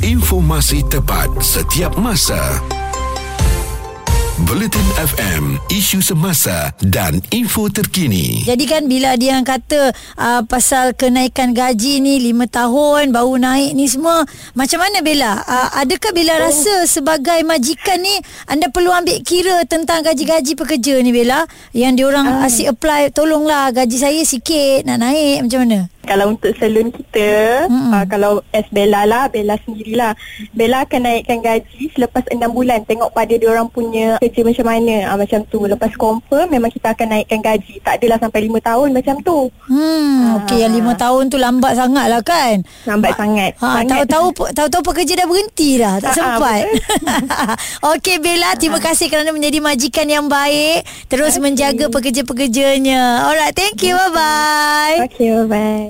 Informasi tepat setiap masa. Bulletin FM, isu semasa dan info terkini. Jadi kan bila dia yang kata uh, pasal kenaikan gaji ni 5 tahun baru naik ni semua macam mana Bella? Uh, adakah Bella oh. rasa sebagai majikan ni anda perlu ambil kira tentang gaji-gaji pekerja ni Bella? Yang diorang uh. asyik apply tolonglah gaji saya sikit nak naik macam mana? Kalau untuk salon kita hmm. uh, kalau as Bella lah Bella sendirilah. Bella akan naikkan gaji selepas 6 bulan. Tengok pada dia orang punya kerja macam mana. Uh, macam tu. Lepas confirm memang kita akan naikkan gaji. Tak adalah sampai 5 tahun macam tu. Hmm uh, okey yang 5 tahun tu lambat sangat lah kan? Lambat ha, sangat. ha, tahu-tahu tahu-tahu pekerja dah berhenti dah tak ha, sempat. okey Bella terima kasih kerana menjadi majikan yang baik. Terus okay. menjaga pekerja-pekerjanya. Alright thank you bye bye okey bye bye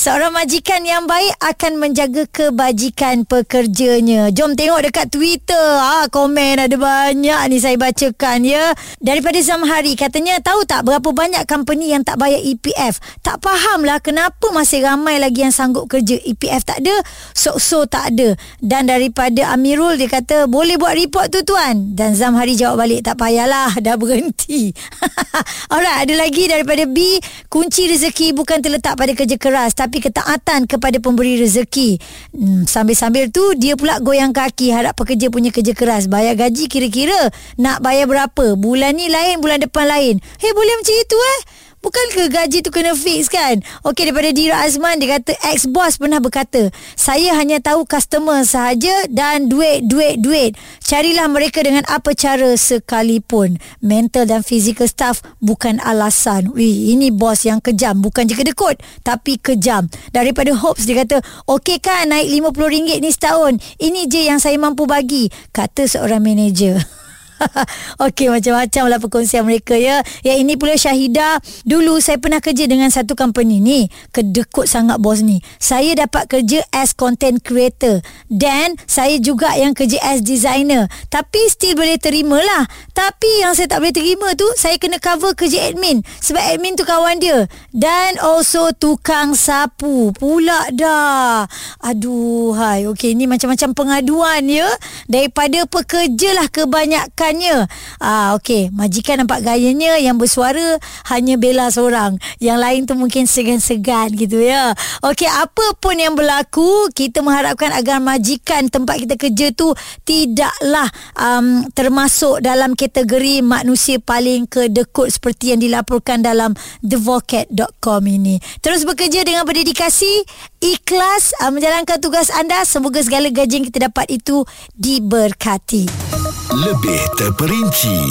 Seorang majikan yang baik akan menjaga kebajikan pekerjanya. Jom tengok dekat Twitter. Ah, komen ada banyak ni saya bacakan ya. Daripada Zamhari katanya tahu tak berapa banyak company yang tak bayar EPF. Tak faham lah kenapa masih ramai lagi yang sanggup kerja EPF tak ada. So-so tak ada. Dan daripada Amirul dia kata boleh buat report tu tuan. Dan Zamhari jawab balik tak payahlah dah berhenti. Alright ada lagi daripada B. Kunci rezeki bukan terletak pada kerja keras ikhlas tapi ketaatan kepada pemberi rezeki. Hmm, sambil-sambil tu dia pula goyang kaki harap pekerja punya kerja keras. Bayar gaji kira-kira nak bayar berapa. Bulan ni lain, bulan depan lain. Hei boleh macam itu eh? Bukan ke gaji tu kena fix kan? Okey daripada Dira Azman dia kata ex-boss pernah berkata, "Saya hanya tahu customer sahaja dan duit duit duit. Carilah mereka dengan apa cara sekalipun. Mental dan physical staff bukan alasan." Wih, ini bos yang kejam, bukan je kedekut tapi kejam. Daripada Hopes dia kata, "Okey kan naik RM50 ni setahun. Ini je yang saya mampu bagi," kata seorang manager. Okey macam-macam lah perkongsian mereka ya. Yang ini pula Syahidah. Dulu saya pernah kerja dengan satu company ni. Kedekut sangat bos ni. Saya dapat kerja as content creator. Dan saya juga yang kerja as designer. Tapi still boleh terima lah. Tapi yang saya tak boleh terima tu saya kena cover kerja admin. Sebab admin tu kawan dia. Dan also tukang sapu. Pula dah. Aduh hai. Okey ni macam-macam pengaduan ya. Daripada pekerja lah kebanyakan gayanya. Ah okey, majikan nampak gayanya yang bersuara hanya Bella seorang. Yang lain tu mungkin segan-segan gitu ya. Okey, apa pun yang berlaku, kita mengharapkan agar majikan tempat kita kerja tu tidaklah um, termasuk dalam kategori manusia paling kedekut seperti yang dilaporkan dalam thevocat.com ini. Terus bekerja dengan berdedikasi, ikhlas uh, menjalankan tugas anda. Semoga segala gaji yang kita dapat itu diberkati. Lebih terperinci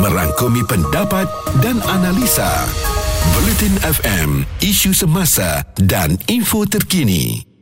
merangkumi pendapat dan analisa. Bulletin FM, isu semasa dan info terkini.